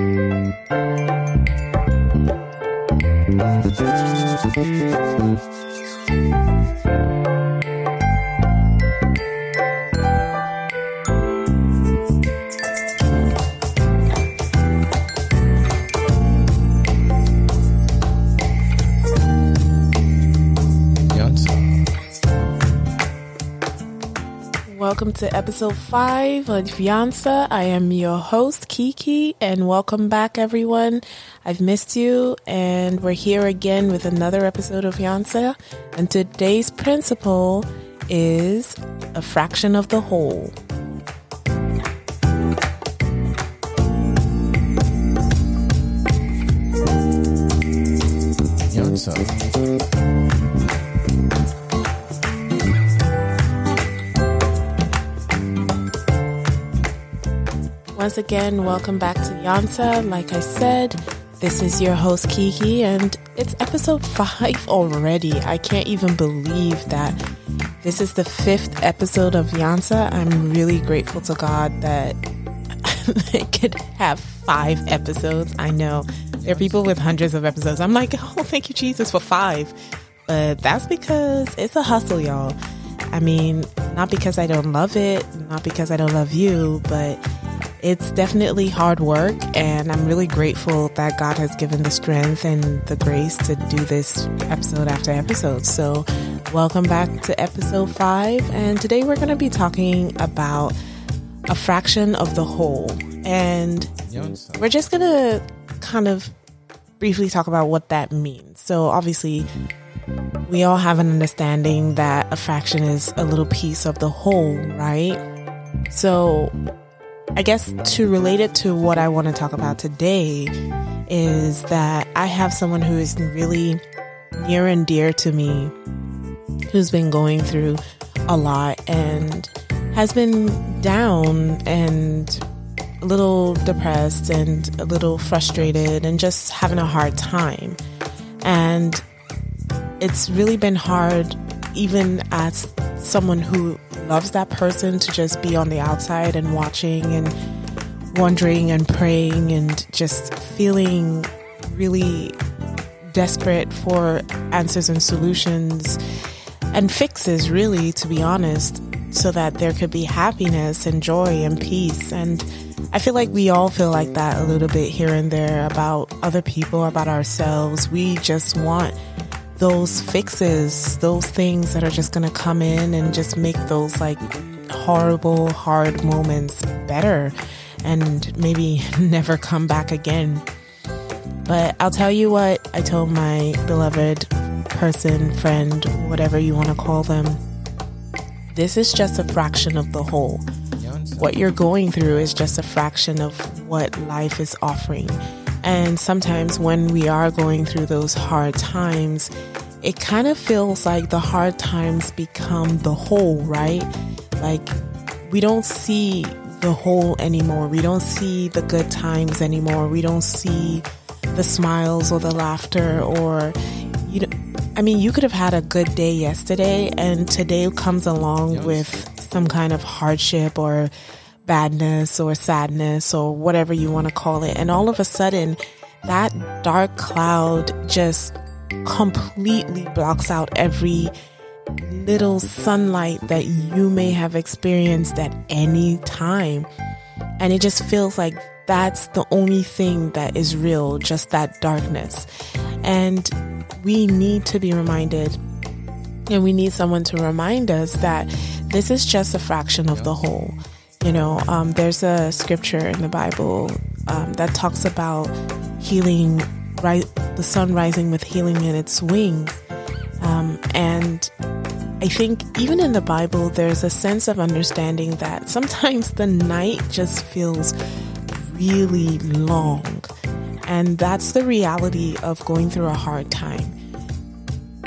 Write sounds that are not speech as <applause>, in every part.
Thank you. Welcome to episode five of Yansa. I am your host, Kiki, and welcome back, everyone. I've missed you, and we're here again with another episode of Yansa. And today's principle is a fraction of the whole. Yansa. Once again, welcome back to Yansa. Like I said, this is your host Kiki, and it's episode five already. I can't even believe that this is the fifth episode of Yansa. I'm really grateful to God that <laughs> I could have five episodes. I know there are people with hundreds of episodes. I'm like, oh, thank you, Jesus, for five. But that's because it's a hustle, y'all. I mean, not because I don't love it, not because I don't love you, but it's definitely hard work, and I'm really grateful that God has given the strength and the grace to do this episode after episode. So, welcome back to episode five, and today we're going to be talking about a fraction of the whole. And we're just going to kind of briefly talk about what that means. So, obviously, we all have an understanding that a fraction is a little piece of the whole, right? So, I guess to relate it to what I want to talk about today is that I have someone who is really near and dear to me who's been going through a lot and has been down and a little depressed and a little frustrated and just having a hard time. And it's really been hard, even as someone who loves that person to just be on the outside and watching and wondering and praying and just feeling really desperate for answers and solutions and fixes, really, to be honest, so that there could be happiness and joy and peace. And I feel like we all feel like that a little bit here and there about other people, about ourselves. We just want those fixes, those things that are just going to come in and just make those like horrible, hard moments better and maybe <laughs> never come back again. But I'll tell you what I told my beloved person, friend, whatever you want to call them. This is just a fraction of the whole. What you're going through is just a fraction of what life is offering. And sometimes when we are going through those hard times, it kind of feels like the hard times become the whole, right? Like we don't see the whole anymore. We don't see the good times anymore. We don't see the smiles or the laughter or you know I mean you could have had a good day yesterday and today comes along with some kind of hardship or badness or sadness or whatever you want to call it. And all of a sudden, that dark cloud just completely blocks out every little sunlight that you may have experienced at any time. And it just feels like that's the only thing that is real, just that darkness. And we need to be reminded, and we need someone to remind us that this is just a fraction of the whole. You know, um, there's a scripture in the Bible um, that talks about healing, right? The sun rising with healing in its wings. Um, and I think even in the Bible, there's a sense of understanding that sometimes the night just feels really long. And that's the reality of going through a hard time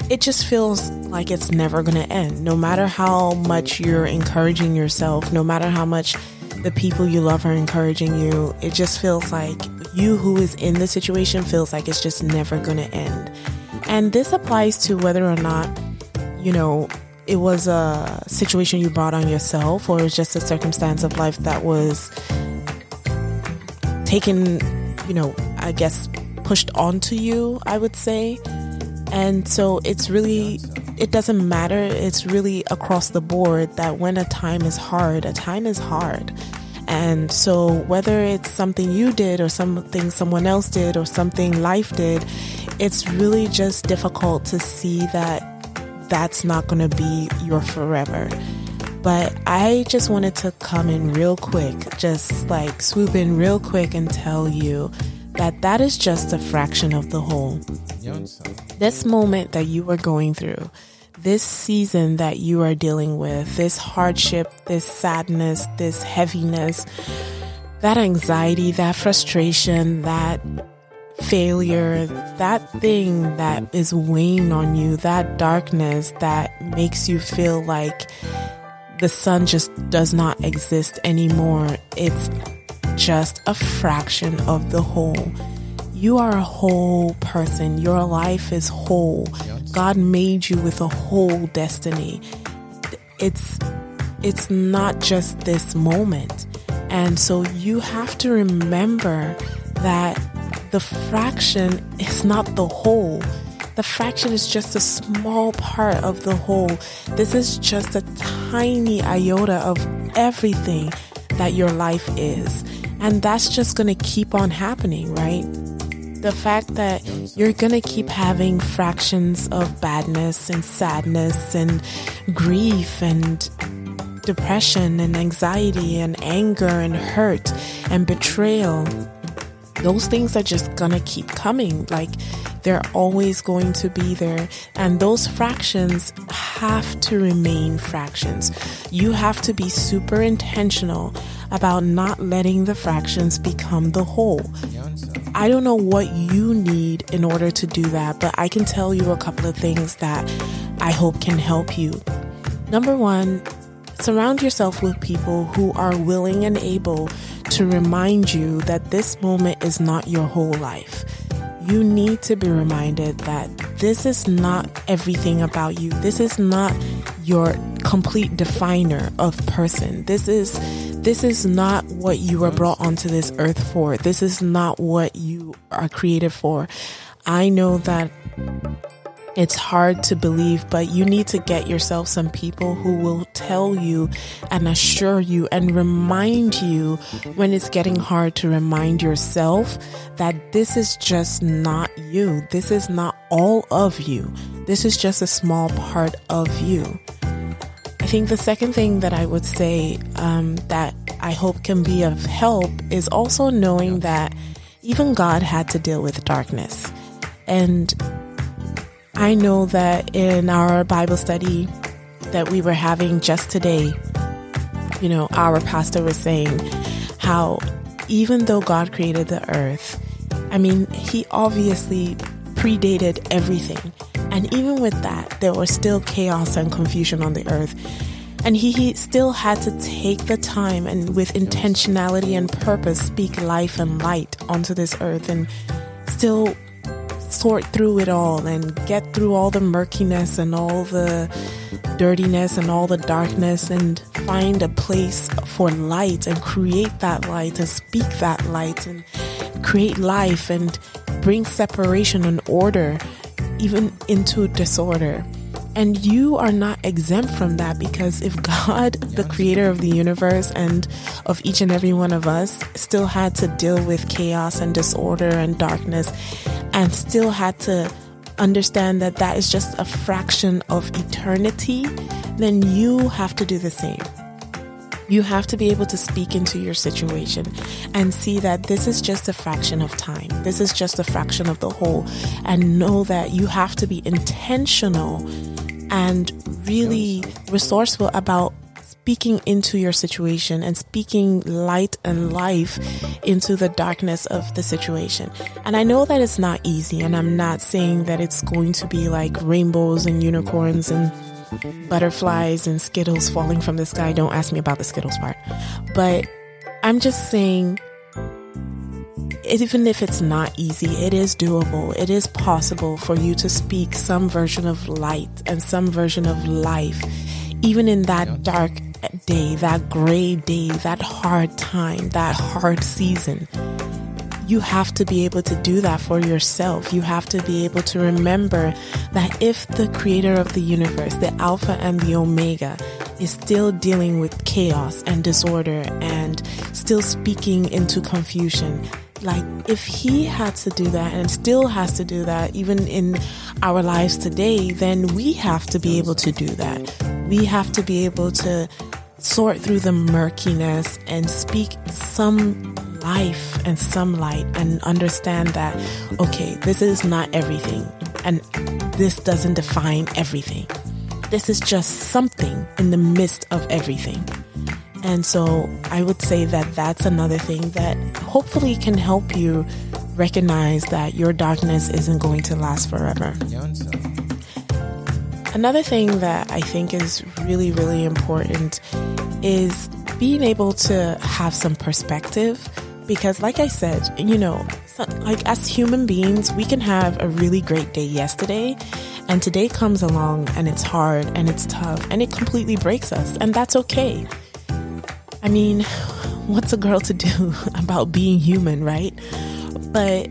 it just feels like it's never going to end. No matter how much you're encouraging yourself, no matter how much the people you love are encouraging you, it just feels like you who is in the situation feels like it's just never going to end. And this applies to whether or not, you know, it was a situation you brought on yourself or it's just a circumstance of life that was taken you know, I guess pushed onto you, I would say. And so it's really, it doesn't matter. It's really across the board that when a time is hard, a time is hard. And so whether it's something you did or something someone else did or something life did, it's really just difficult to see that that's not going to be your forever. But I just wanted to come in real quick, just like swoop in real quick and tell you that that is just a fraction of the whole. This moment that you are going through, this season that you are dealing with, this hardship, this sadness, this heaviness, that anxiety, that frustration, that failure, that thing that is weighing on you, that darkness that makes you feel like the sun just does not exist anymore. It's just a fraction of the whole. You are a whole person. Your life is whole. God made you with a whole destiny. It's it's not just this moment. And so you have to remember that the fraction is not the whole. The fraction is just a small part of the whole. This is just a tiny iota of everything that your life is. And that's just going to keep on happening, right? The fact that you're going to keep having fractions of badness and sadness and grief and depression and anxiety and anger and hurt and betrayal those things are just gonna keep coming. Like they're always going to be there. And those fractions have to remain fractions. You have to be super intentional about not letting the fractions become the whole. I don't know what you need in order to do that, but I can tell you a couple of things that I hope can help you. Number one, surround yourself with people who are willing and able to remind you that this moment is not your whole life. You need to be reminded that this is not everything about you. This is not your complete definer of person. This is this is not what you were brought onto this earth for. This is not what you are created for. I know that it's hard to believe, but you need to get yourself some people who will tell you and assure you and remind you when it's getting hard to remind yourself that this is just not you. This is not all of you. This is just a small part of you. I think the second thing that I would say um, that I hope can be of help is also knowing that even God had to deal with darkness. And I know that in our Bible study that we were having just today, you know, our pastor was saying how even though God created the earth, I mean, he obviously predated everything. And even with that, there was still chaos and confusion on the earth. And he, he, still had to take the time and with intentionality and purpose speak life and light onto this earth and still sort through it all and get through all the murkiness and all the dirtiness and all the darkness and find a place for light and create that light and speak that light and create life and bring separation and order even into disorder. And you are not exempt from that because if God, <laughs> the creator of the universe and of each and every one of us, still had to deal with chaos and disorder and darkness and still had to understand that that is just a fraction of eternity, then you have to do the same. You have to be able to speak into your situation and see that this is just a fraction of time. This is just a fraction of the whole. And know that you have to be intentional and really resourceful about speaking into your situation and speaking light and life into the darkness of the situation. And I know that it's not easy, and I'm not saying that it's going to be like rainbows and unicorns and butterflies and Skittles falling from the sky. Don't ask me about the Skittles part. But I'm just saying, even if it's not easy, it is doable. It is possible for you to speak some version of light and some version of life, even in that dark day, that gray day, that hard time, that hard season. you have to be able to do that for yourself. You have to be able to remember that if the creator of the universe, the Alpha and the Omega, is still dealing with chaos and disorder and still speaking into confusion, like if he had to do that and still has to do that even in our lives today, then we have to be able to do that. We have to be able to sort through the murkiness and speak some life and some light and understand that, okay, this is not everything and this doesn't define everything. This is just something in the midst of everything. And so I would say that that's another thing that hopefully can help you recognize that your darkness isn't going to last forever. Another thing that I think is really, really important is being able to have some perspective because like I said, you know, like as human beings, we can have a really great day yesterday and today comes along and it's hard and it's tough and it completely breaks us and that's okay. I mean, what's a girl to do <laughs> about being human, right? But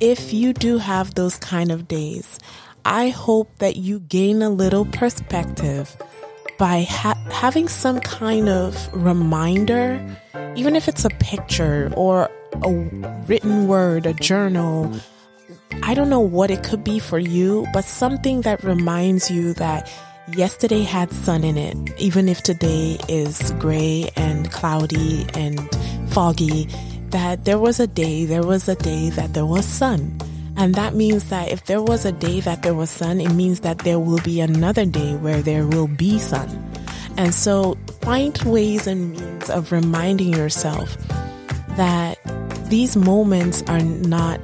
if you do have those kind of days, I hope that you gain a little perspective by ha- having some kind of reminder, even if it's a picture or a written word, a journal. I don't know what it could be for you, but something that reminds you that yesterday had sun in it, even if today is gray and cloudy and foggy, that there was a day, there was a day that there was sun. And that means that if there was a day that there was sun, it means that there will be another day where there will be sun. And so find ways and means of reminding yourself that these moments are not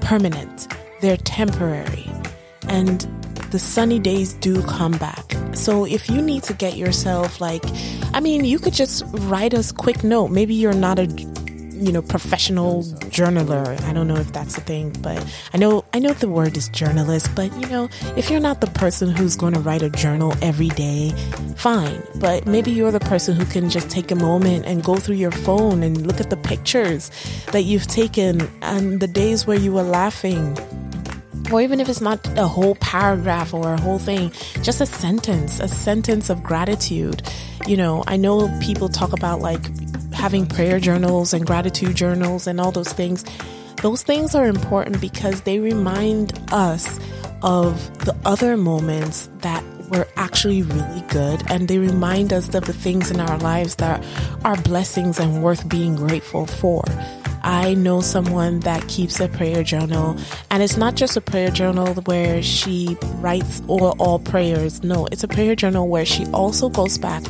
permanent, they're temporary. And the sunny days do come back. So if you need to get yourself like, I mean, you could just write us quick note. Maybe you're not a you know, professional journaler. I don't know if that's a thing, but I know I know the word is journalist, but you know, if you're not the person who's going to write a journal every day, fine. But maybe you're the person who can just take a moment and go through your phone and look at the pictures that you've taken and the days where you were laughing or even if it's not a whole paragraph or a whole thing, just a sentence, a sentence of gratitude. You know, I know people talk about like having prayer journals and gratitude journals and all those things, those things are important because they remind us of the other moments that were actually really good and they remind us of the things in our lives that are blessings and worth being grateful for. I know someone that keeps a prayer journal, and it's not just a prayer journal where she writes all, all prayers. No, it's a prayer journal where she also goes back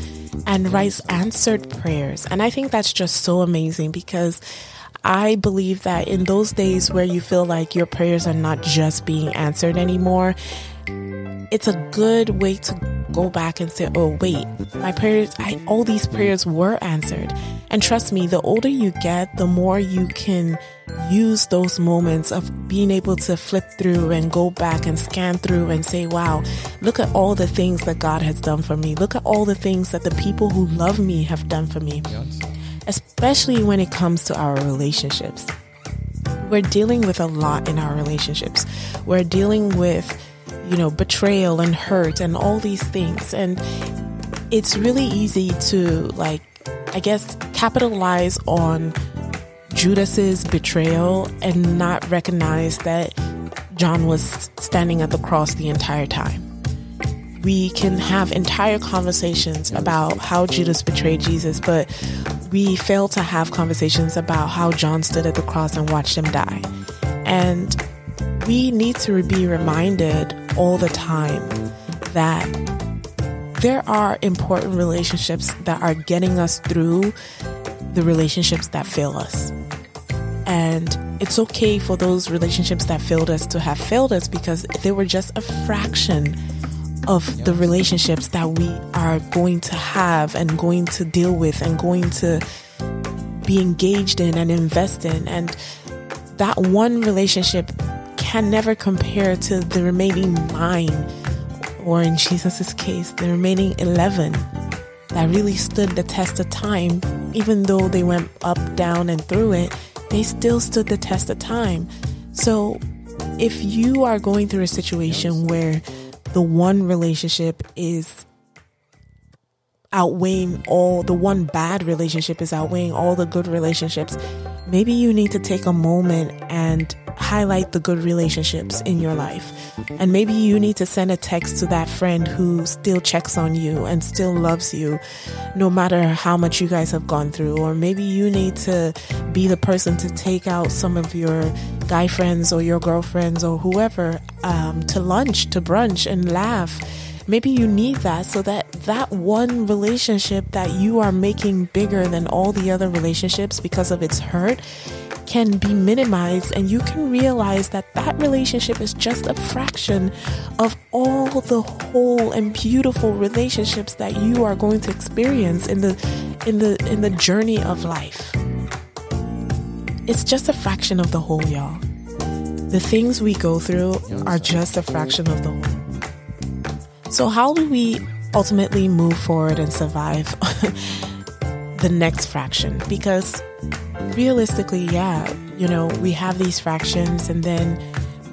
and writes answered prayers. And I think that's just so amazing because I believe that in those days where you feel like your prayers are not just being answered anymore, it's a good way to go back and say, oh, wait, my prayers, I, all these prayers were answered. And trust me, the older you get, the more you can use those moments of being able to flip through and go back and scan through and say, wow, look at all the things that God has done for me. Look at all the things that the people who love me have done for me. Especially when it comes to our relationships. We're dealing with a lot in our relationships. We're dealing with you know, betrayal and hurt and all these things. And it's really easy to, like, I guess, capitalize on Judas's betrayal and not recognize that John was standing at the cross the entire time. We can have entire conversations about how Judas betrayed Jesus, but we fail to have conversations about how John stood at the cross and watched him die. And we need to be reminded all the time that there are important relationships that are getting us through the relationships that fail us. And it's okay for those relationships that failed us to have failed us because they were just a fraction of the relationships that we are going to have and going to deal with and going to be engaged in and invest in. And that one relationship can never compare to the remaining nine, or in Jesus' case, the remaining 11 that really stood the test of time, even though they went up, down, and through it, they still stood the test of time. So if you are going through a situation where the one relationship is outweighing all the one bad relationship is outweighing all the good relationships, maybe you need to take a moment and highlight the good relationships in your life. And maybe you need to send a text to that friend who still checks on you and still loves you, no matter how much you guys have gone through. Or maybe you need to be the person to take out some of your guy friends or your girlfriends or whoever um, to lunch, to brunch, and laugh maybe you need that so that that one relationship that you are making bigger than all the other relationships because of its hurt can be minimized and you can realize that that relationship is just a fraction of all the whole and beautiful relationships that you are going to experience in the in the in the journey of life. It's just a fraction of the whole y'all. The things we go through are just a fraction of the whole. So, how do we ultimately move forward and survive <laughs> the next fraction? Because realistically, yeah, you know, we have these fractions and then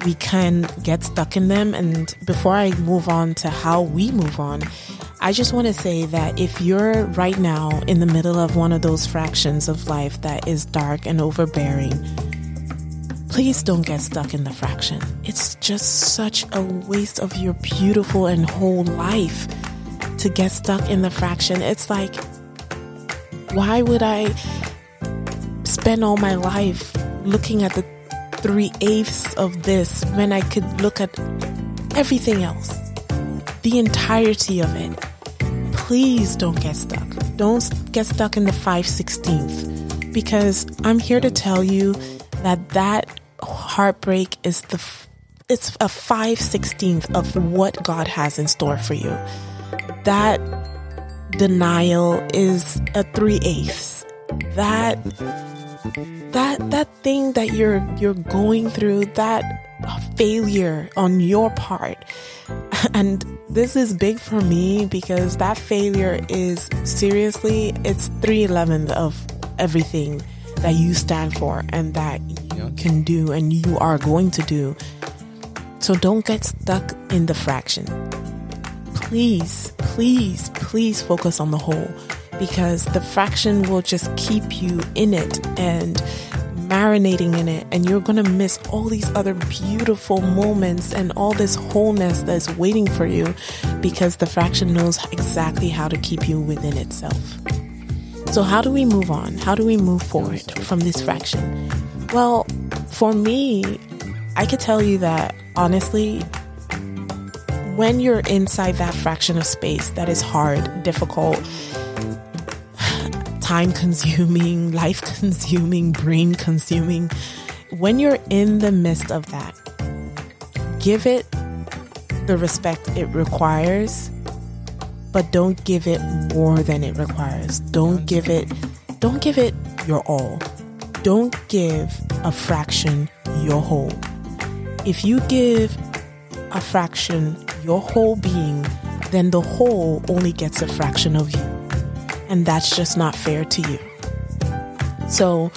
we can get stuck in them. And before I move on to how we move on, I just want to say that if you're right now in the middle of one of those fractions of life that is dark and overbearing, Please don't get stuck in the fraction. It's just such a waste of your beautiful and whole life to get stuck in the fraction. It's like, why would I spend all my life looking at the three eighths of this when I could look at everything else? The entirety of it. Please don't get stuck. Don't get stuck in the 5 16th because I'm here to tell you that that heartbreak is the it's a 5 16th of what God has in store for you. That denial is a 3 eighths. That that that thing that you're you're going through, that failure on your part. <laughs> And this is big for me because that failure is seriously it's 3 11th of everything that you stand for and that you can do and you are going to do. So don't get stuck in the fraction. Please, please, please focus on the whole because the fraction will just keep you in it and marinating in it and you're going to miss all these other beautiful moments and all this wholeness that's waiting for you because the fraction knows exactly how to keep you within itself. So, how do we move on? How do we move forward from this fraction? Well, for me, I could tell you that honestly, when you're inside that fraction of space that is hard, difficult, time consuming, life <laughs> consuming, brain consuming, when you're in the midst of that, give it the respect it requires but don't give it more than it requires. Don't give it don't give it your all. Don't give a fraction your whole. If you give a fraction your whole being, then the whole only gets a fraction of you. And that's just not fair to you. So,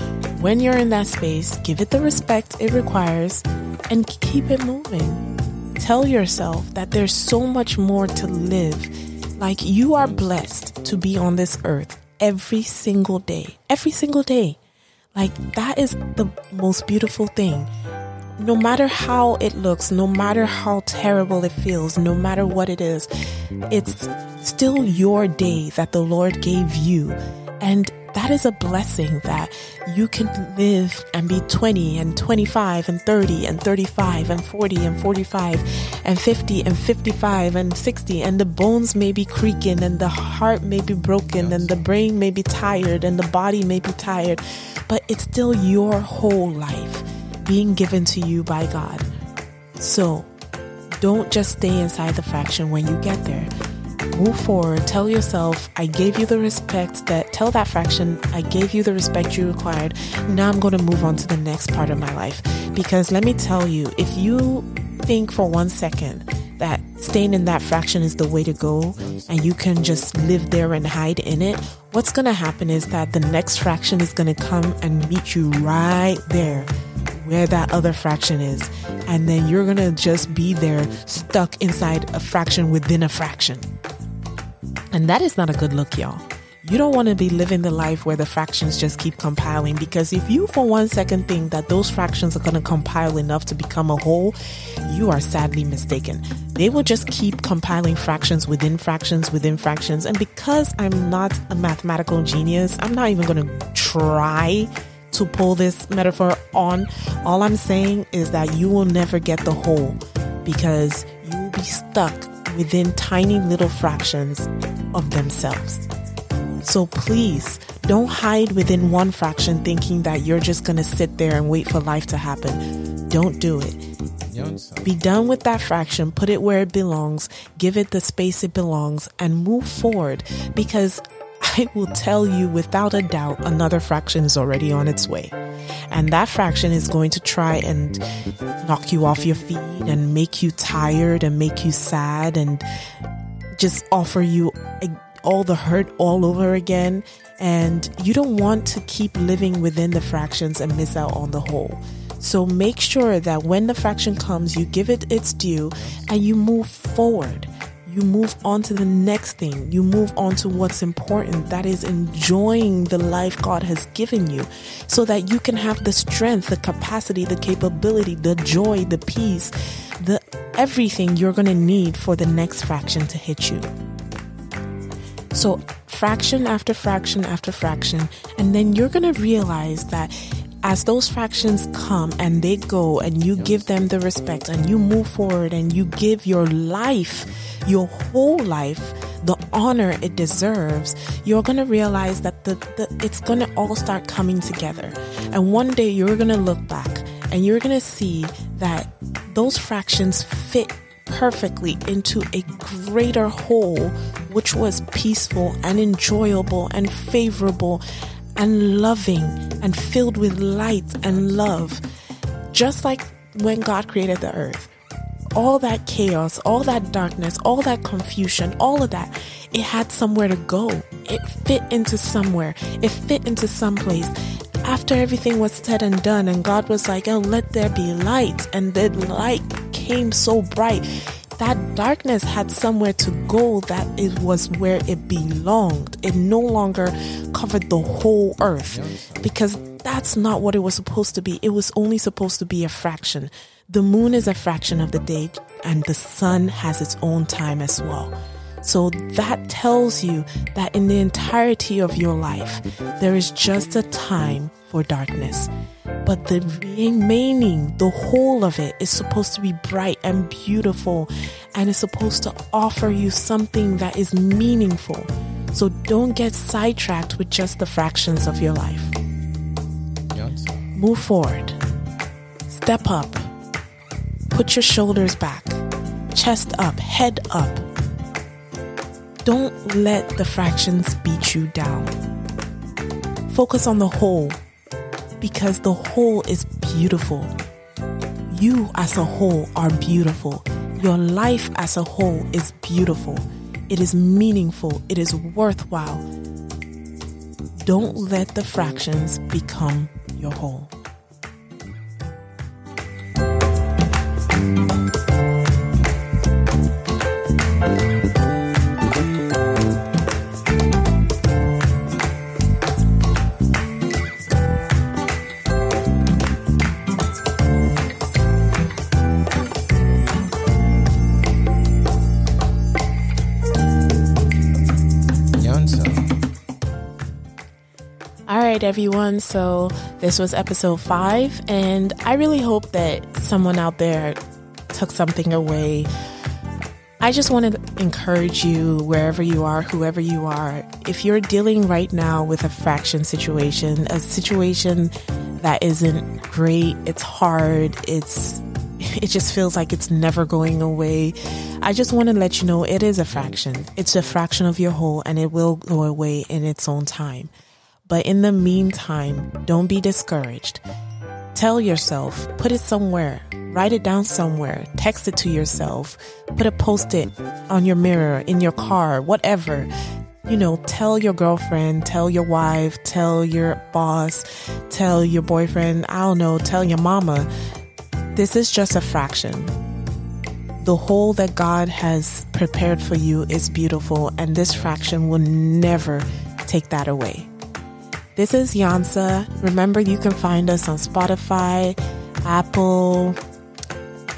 when you're in that space, give it the respect it requires and keep it moving. Tell yourself that there's so much more to live like you are blessed to be on this earth every single day. Every single day. Like that is the most beautiful thing. No matter how it looks, no matter how terrible it feels, no matter what it is, it's still your day that the Lord gave you. And that is a blessing that you can live and be 20 and 25 and 30 and 35 and 40 and 45 and 50 and 55 and 60 and the bones may be creaking and the heart may be broken and the brain may be tired and the body may be tired but it's still your whole life being given to you by God so don't just stay inside the fraction when you get there move forward. Tell yourself, I gave you the respect that, tell that fraction, I gave you the respect you required. Now I'm going to move on to the next part of my life. Because let me tell you, if you think for one second that staying in that fraction is the way to go and you can just live there and hide in it, what's going to happen is that the next fraction is going to come and meet you right there where that other fraction is. And then you're going to just be there stuck inside a fraction within a fraction. And that is not a good look, y'all. You don't want to be living the life where the fractions just keep compiling because if you for one second think that those fractions are going to compile enough to become a whole, you are sadly mistaken. They will just keep compiling fractions within fractions within fractions. And because I'm not a mathematical genius, I'm not even going to try to pull this metaphor on. All I'm saying is that you will never get the whole because you will be stuck within tiny little fractions of themselves. So please don't hide within one fraction thinking that you're just going to sit there and wait for life to happen. Don't do it. Be done with that fraction, put it where it belongs, give it the space it belongs, and move forward because I will tell you without a doubt another fraction is already on its way. And that fraction is going to try and knock you off your feet and make you tired and make you sad and just offer you all the hurt all over again. And you don't want to keep living within the fractions and miss out on the whole. So make sure that when the fraction comes, you give it its due and you move forward. You move on to the next thing. You move on to what's important. That is enjoying the life God has given you so that you can have the strength, the capacity, the capability, the joy, the peace, the everything you're going to need for the next fraction to hit you. So, fraction after fraction after fraction, and then you're going to realize that as those fractions come and they go, and you give them the respect, and you move forward, and you give your life, your whole life, the honor it deserves, you're going to realize that the, the it's going to all start coming together. And one day you're going to look back and you're going to see that those fractions fit perfectly into a greater whole, which was peaceful and enjoyable and favorable and loving and filled with light and love. Just like when God created the earth, all that chaos, all that darkness, all that confusion, all of that, it had somewhere to go. It fit into somewhere, it fit into some place. After everything was said and done, and God was like, Oh, let there be light, and the light came so bright, that darkness had somewhere to go that it was where it belonged. It no longer covered the whole earth because that's not what it was supposed to be. It was only supposed to be a fraction. The moon is a fraction of the day and the sun has its own time as well. So that tells you that in the entirety of your life, there is just a time for darkness. But the remaining, the whole of it is supposed to be bright and beautiful and is supposed to offer you something that is meaningful. So don't get sidetracked with just the fractions of your life. Move forward. Step up. Put your shoulders back. Chest up. Head up don't let the fractions beat you down. Focus on the whole because the whole is beautiful. You as a whole are beautiful. Your life as a whole is beautiful. It is meaningful. It is worthwhile. Don't let the fractions become your whole. Right, everyone. So, this was episode five, and I really hope that someone out there took something away. I just want to encourage you, wherever you are, whoever you are, if you're dealing right now with a fraction situation, a situation that isn't great, it's hard, it's <laughs> it just feels like it's never going away. I just want to let you know it is a fraction. It's a fraction of your whole and it will go away in its own time. But in the meantime, don't be discouraged. Tell yourself, put it somewhere, Write it down somewhere. Text it to yourself. Put a post it on your mirror, in your car, whatever. You know, tell your girlfriend, tell your wife, tell your boss, tell your boyfriend, I don't know, tell your mama. This is just a fraction. The whole that God has prepared for you is beautiful, and this fraction will never take that away. This is Yansa. Remember, you can find us on Spotify, Apple,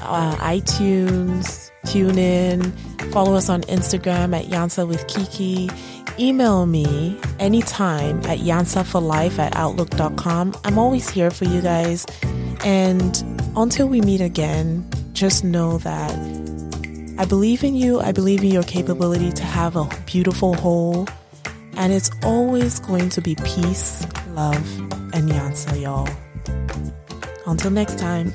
uh, iTunes, TuneIn. Follow us on Instagram at Yansa with Kiki. Email me anytime at yansaforlife at outlook.com. I'm always here for you guys. And until we meet again, just know that I believe in you. I believe in your capability to have a beautiful whole. And it's always going to be peace, love, and Yansa, y'all. Until next time.